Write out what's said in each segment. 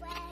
friends.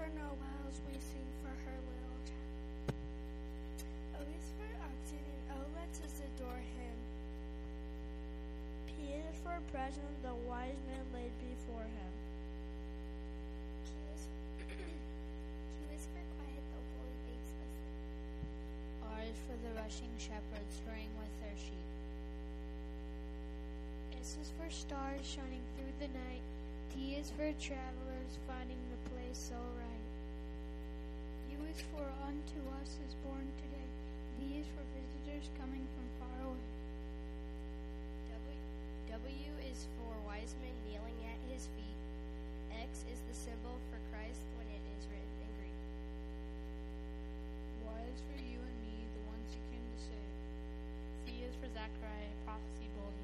For Noel's, we sing for her little child. Oh, o is for oxen, and O oh, let us adore him. P is for present, the wise men laid before him. Q is, for quiet, the holy babes listen. R is for the rushing shepherds hurrying with their sheep. S is for stars shining through the night. T is for travelers finding the place so is for unto us is born today. V is for visitors coming from far away. W, w is for wise men kneeling at his feet. X is the symbol for Christ when it is written in Greek. Y is for you and me, the ones you came to save. Z is for Zechariah, prophecy bold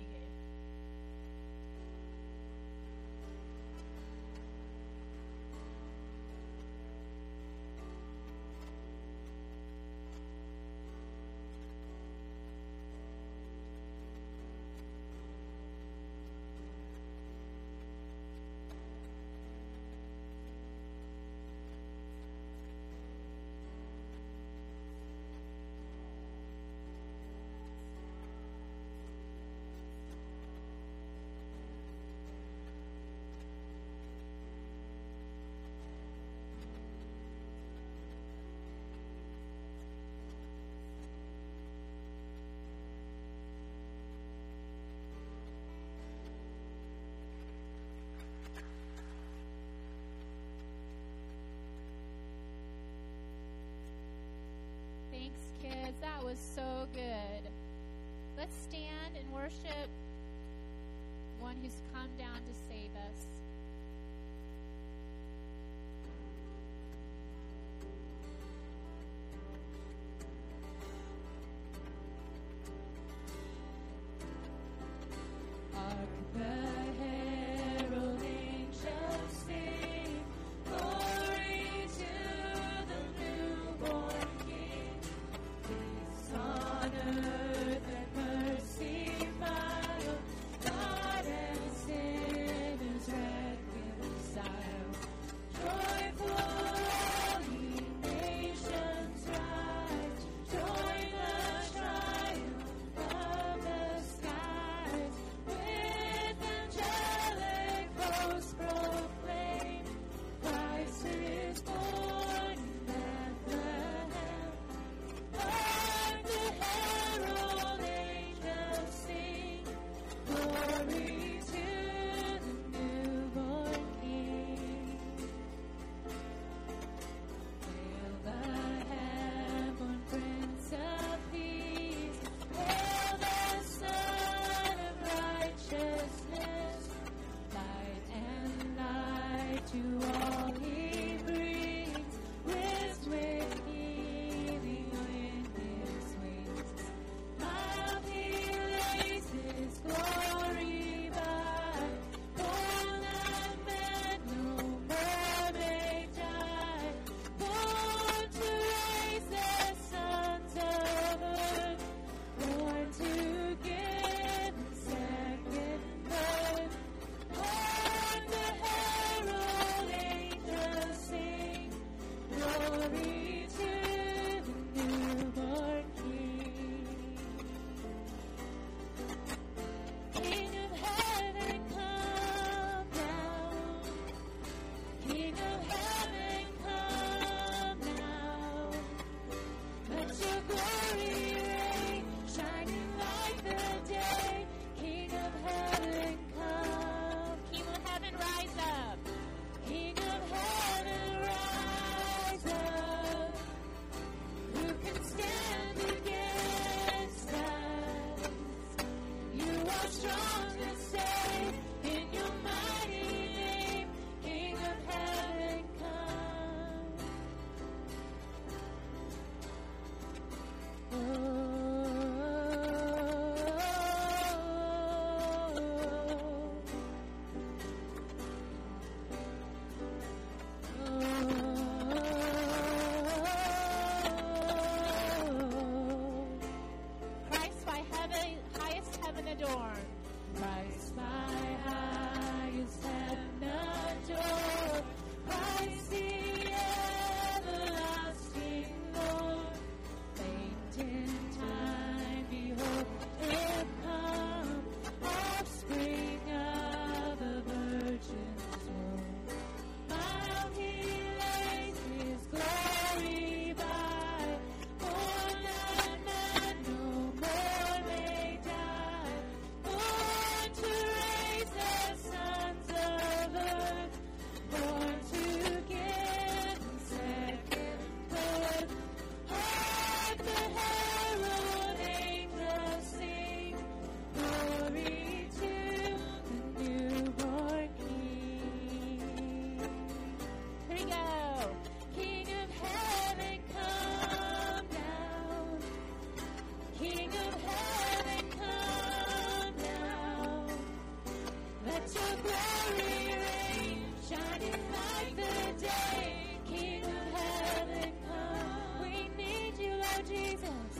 was so good. Let's stand and worship one who's come down to save us. You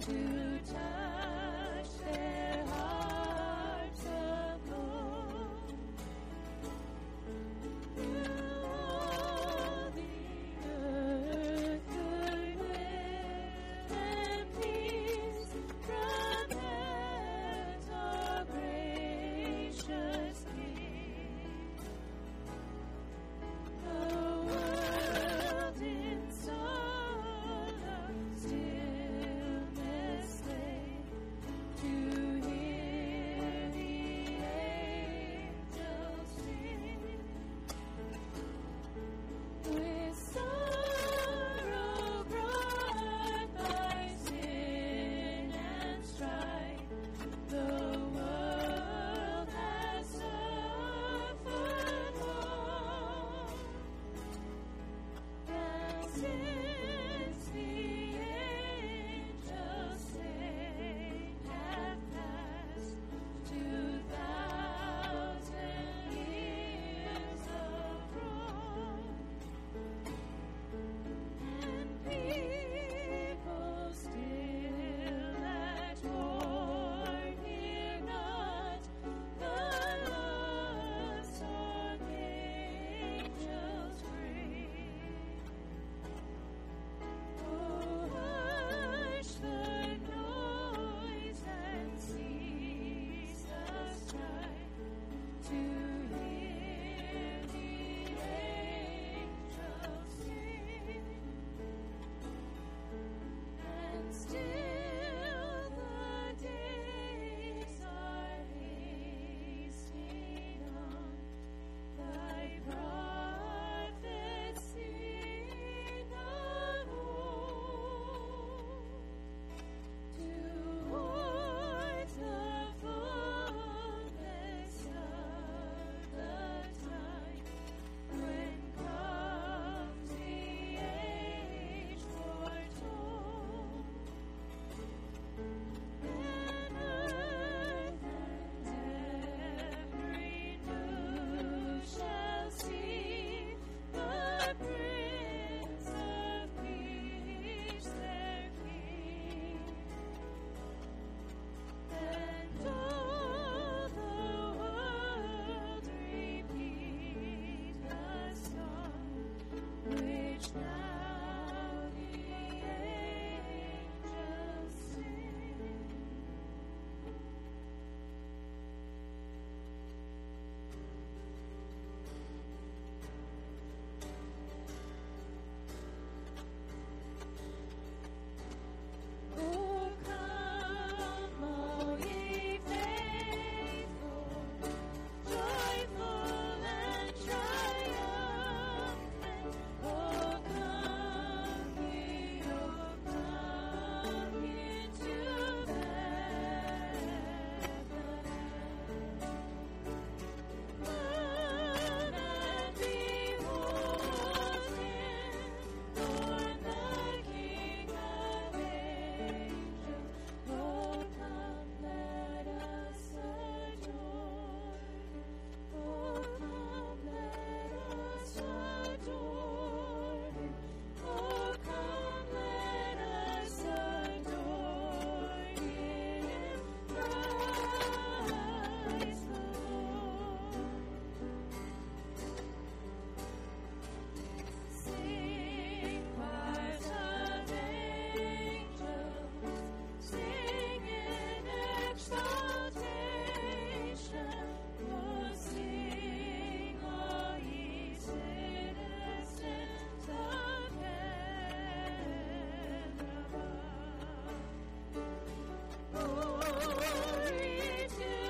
to Glory to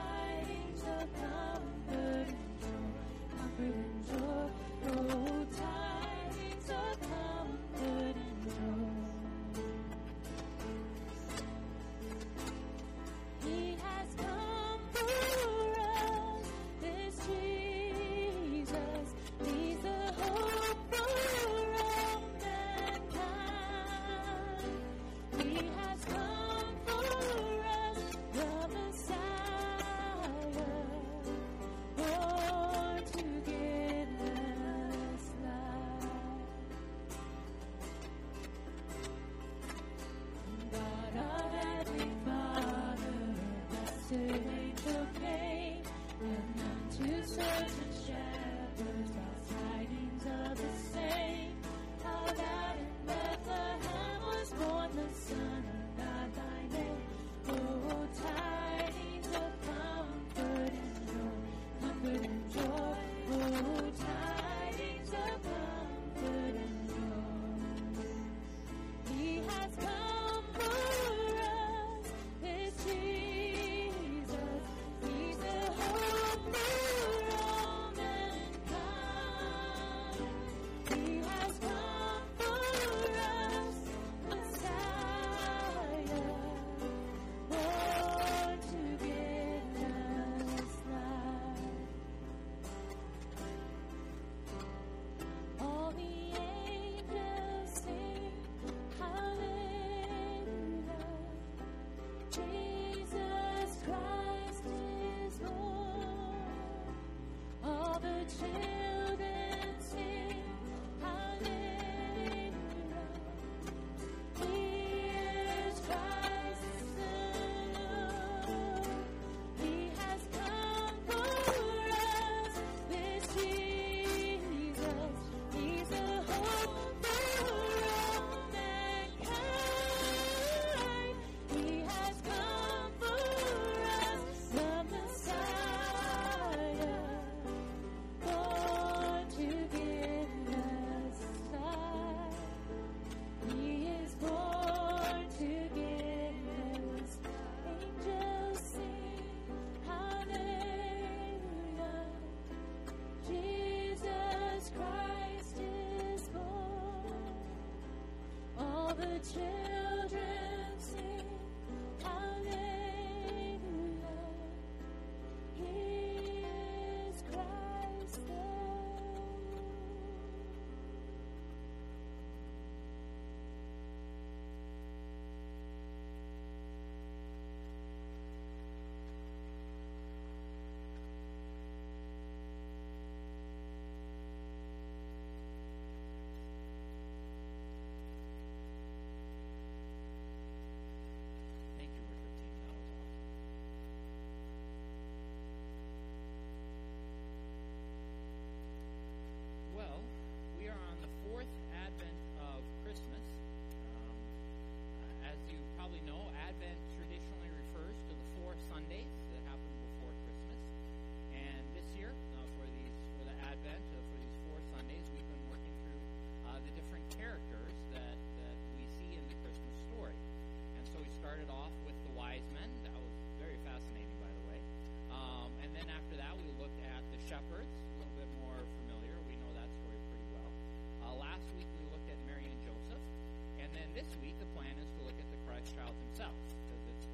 This week, the plan is to look at the Christ child himself, because it's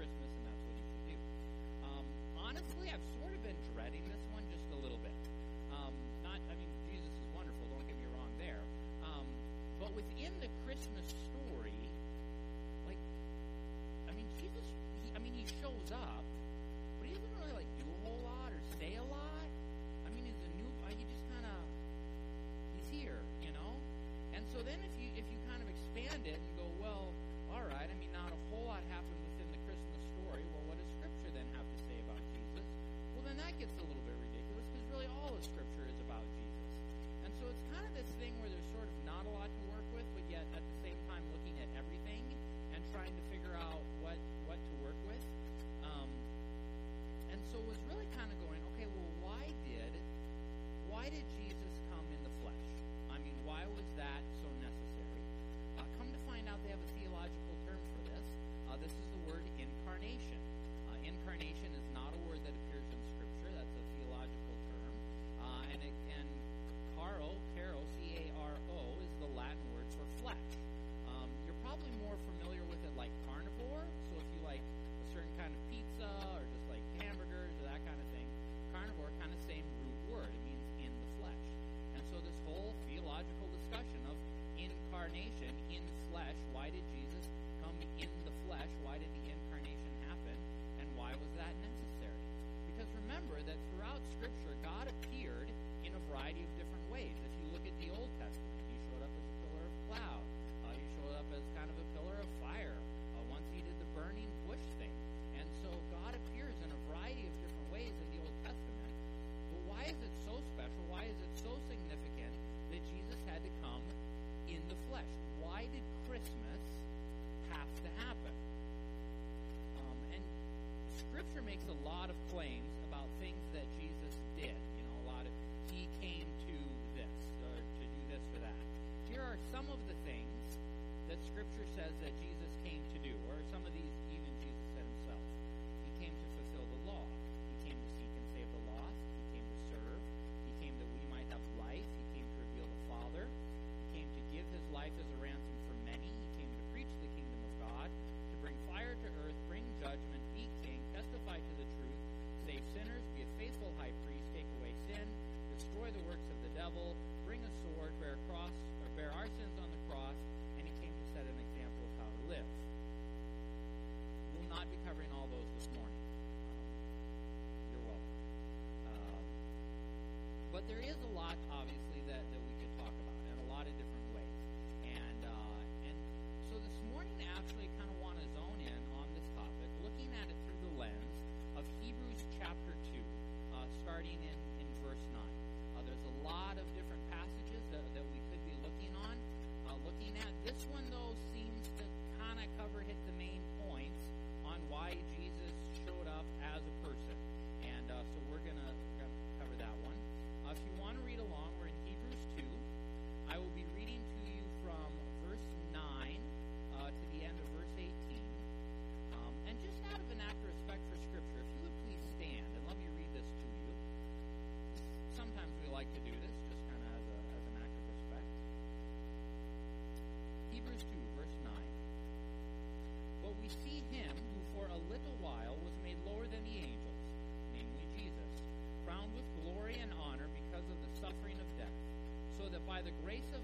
Christmas and that's what you should do. Um, honestly, I've sort of been dreading this it's a little throughout Scripture, God appeared in a variety of different ways. If you look at the Old Testament, he showed up as a pillar of cloud. Uh, he showed up as kind of a pillar of fire. Uh, once he did the burning bush thing. And so God appears in a variety of different ways in the Old Testament. But why is it so special? Why is it so significant that Jesus had to come in the flesh? Why did Christmas have to happen? Um, and Scripture makes a lot of claims But there is a lot, obviously. by the grace of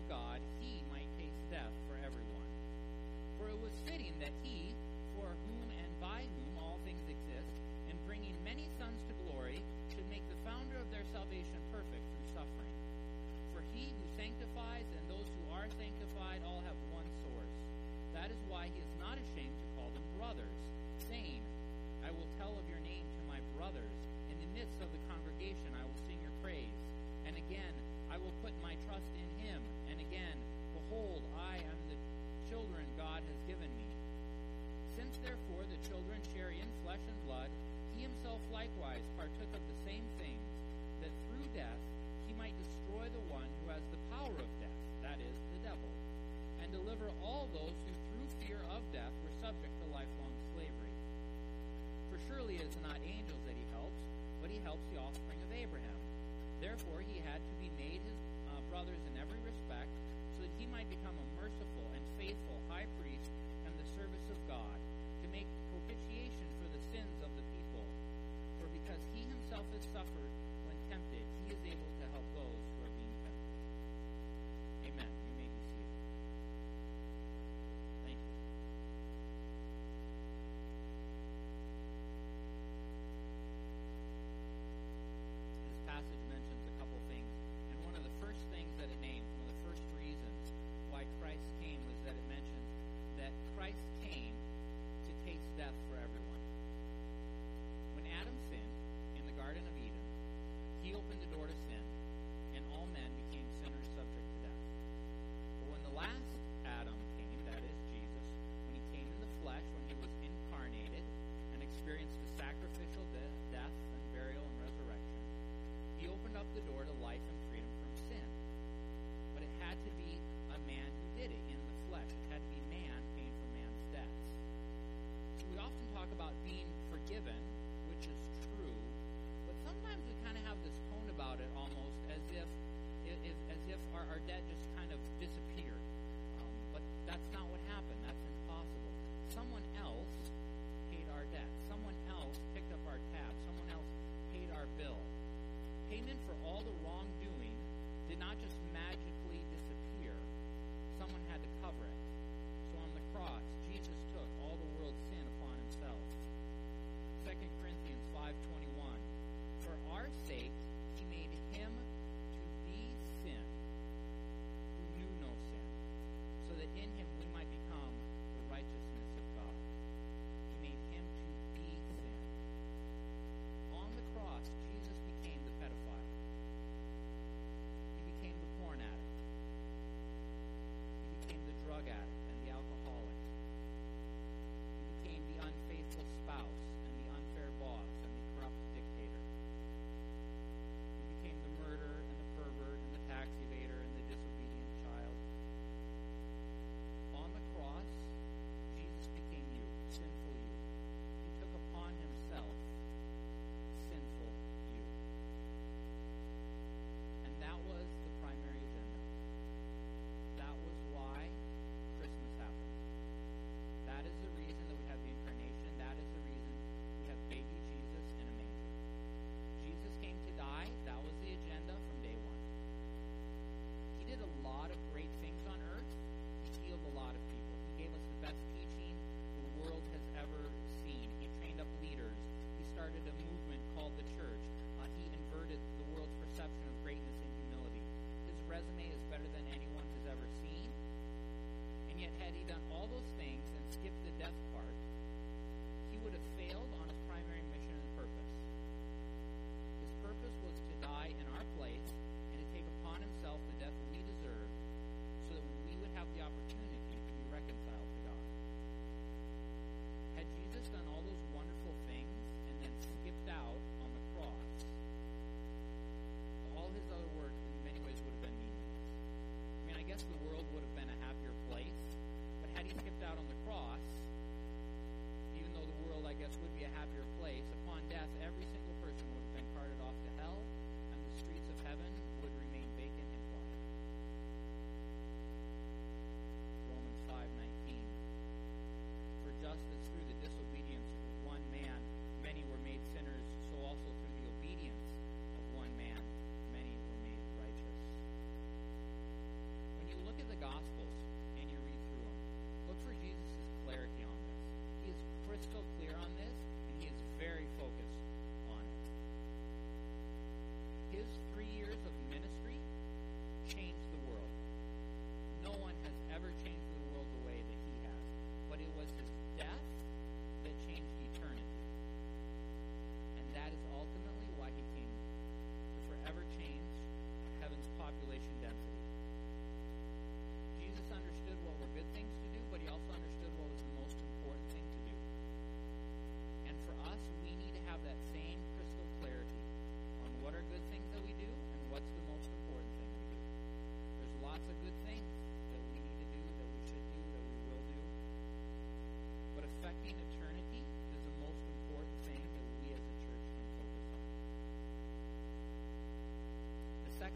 to suffer.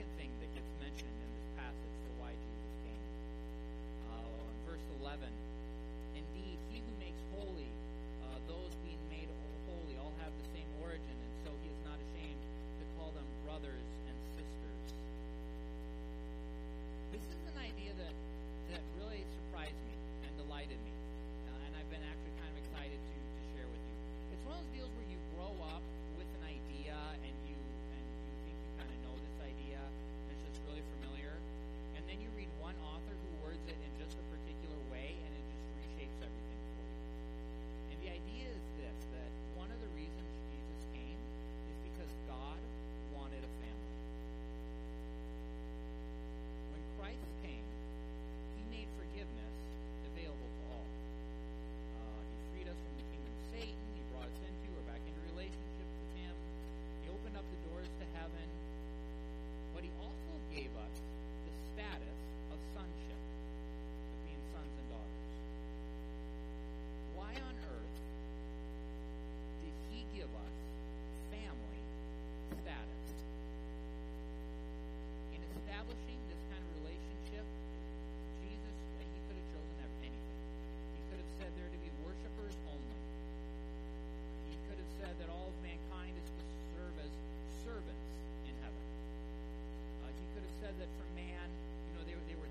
Second thing that gets mentioned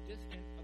distant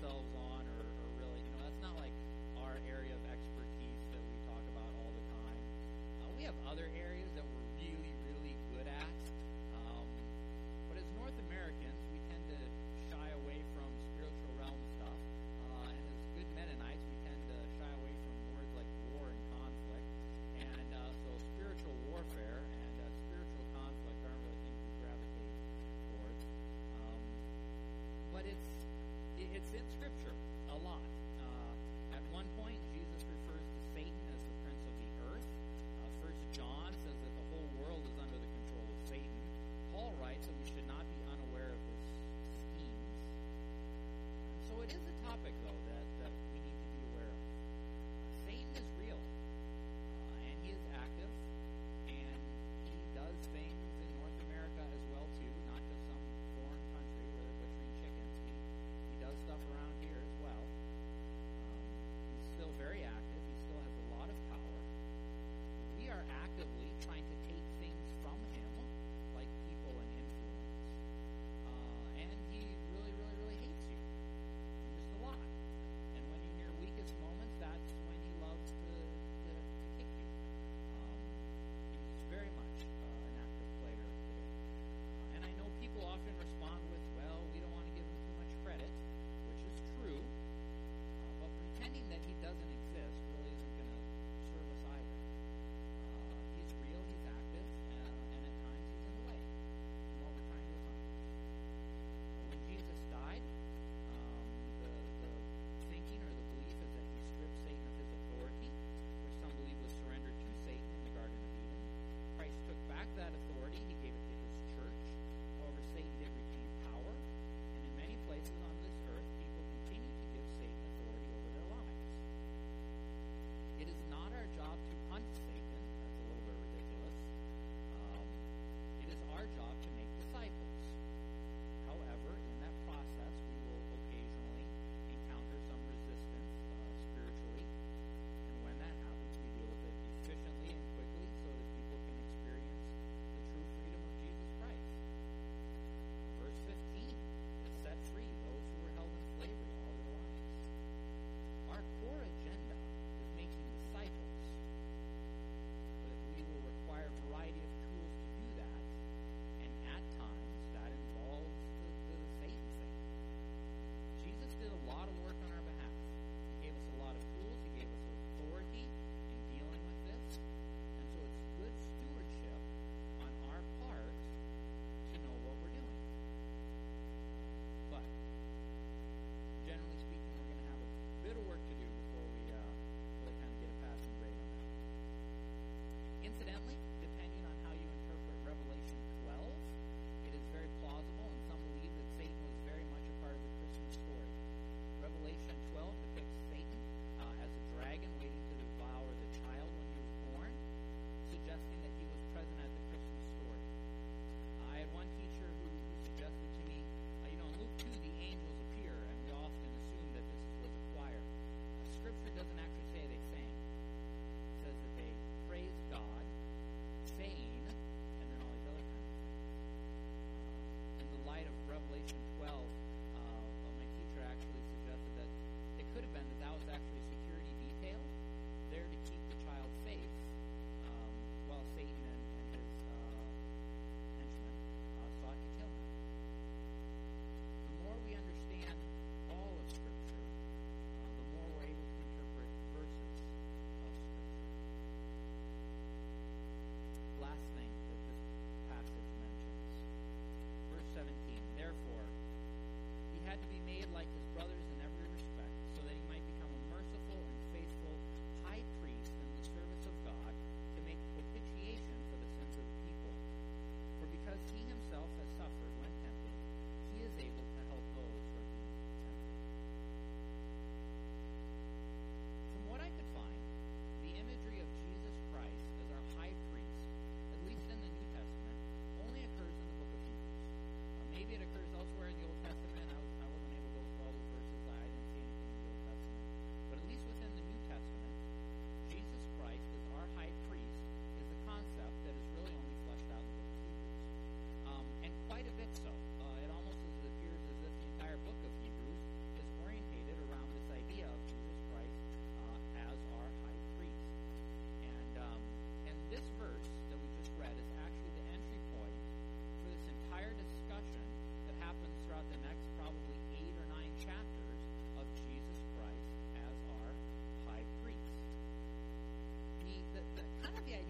themselves it's in Scripture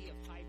of high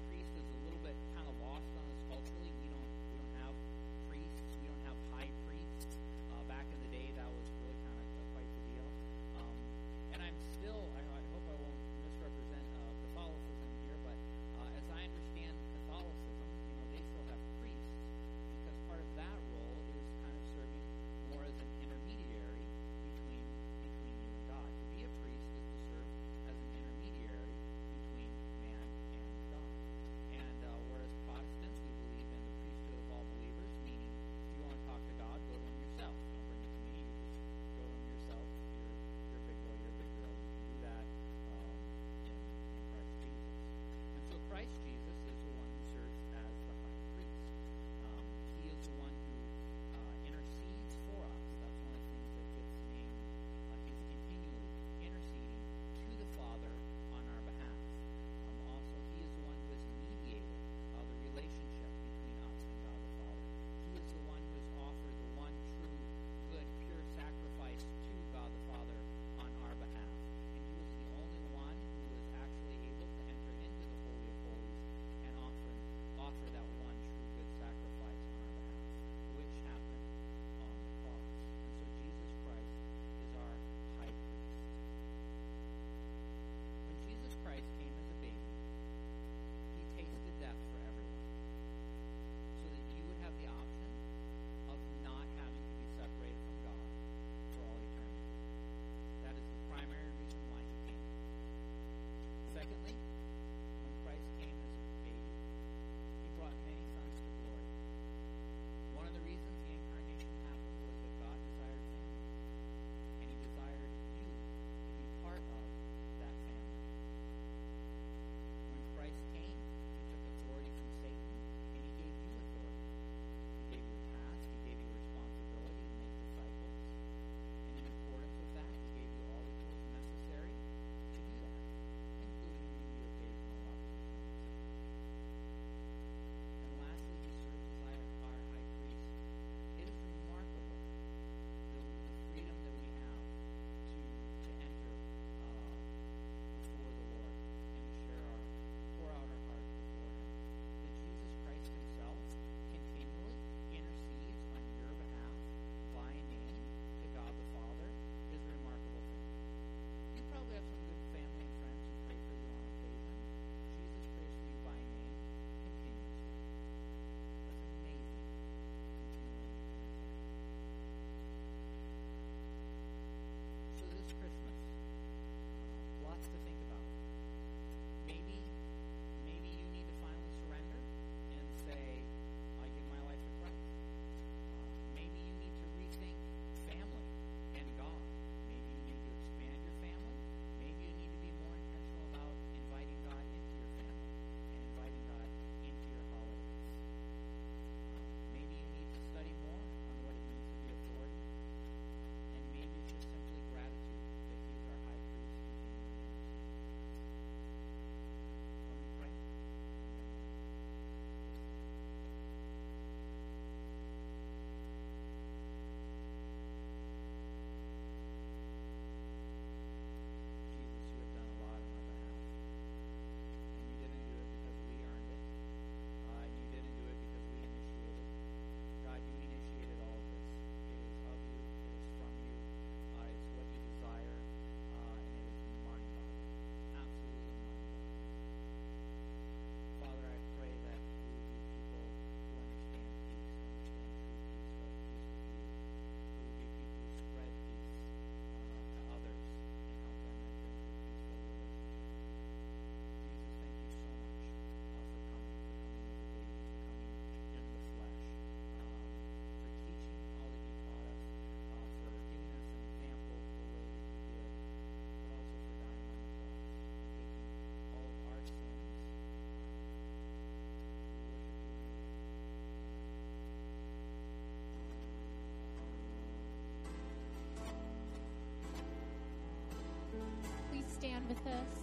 with us.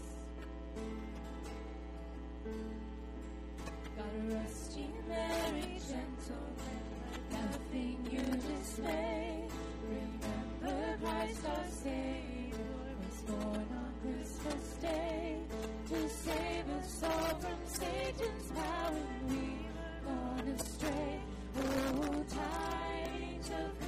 God rest you, merry, gentlemen, nothing you dismay. Remember Christ our Savior was born on Christmas Day to save us all from Satan's power. We were born astray. Oh, tidings of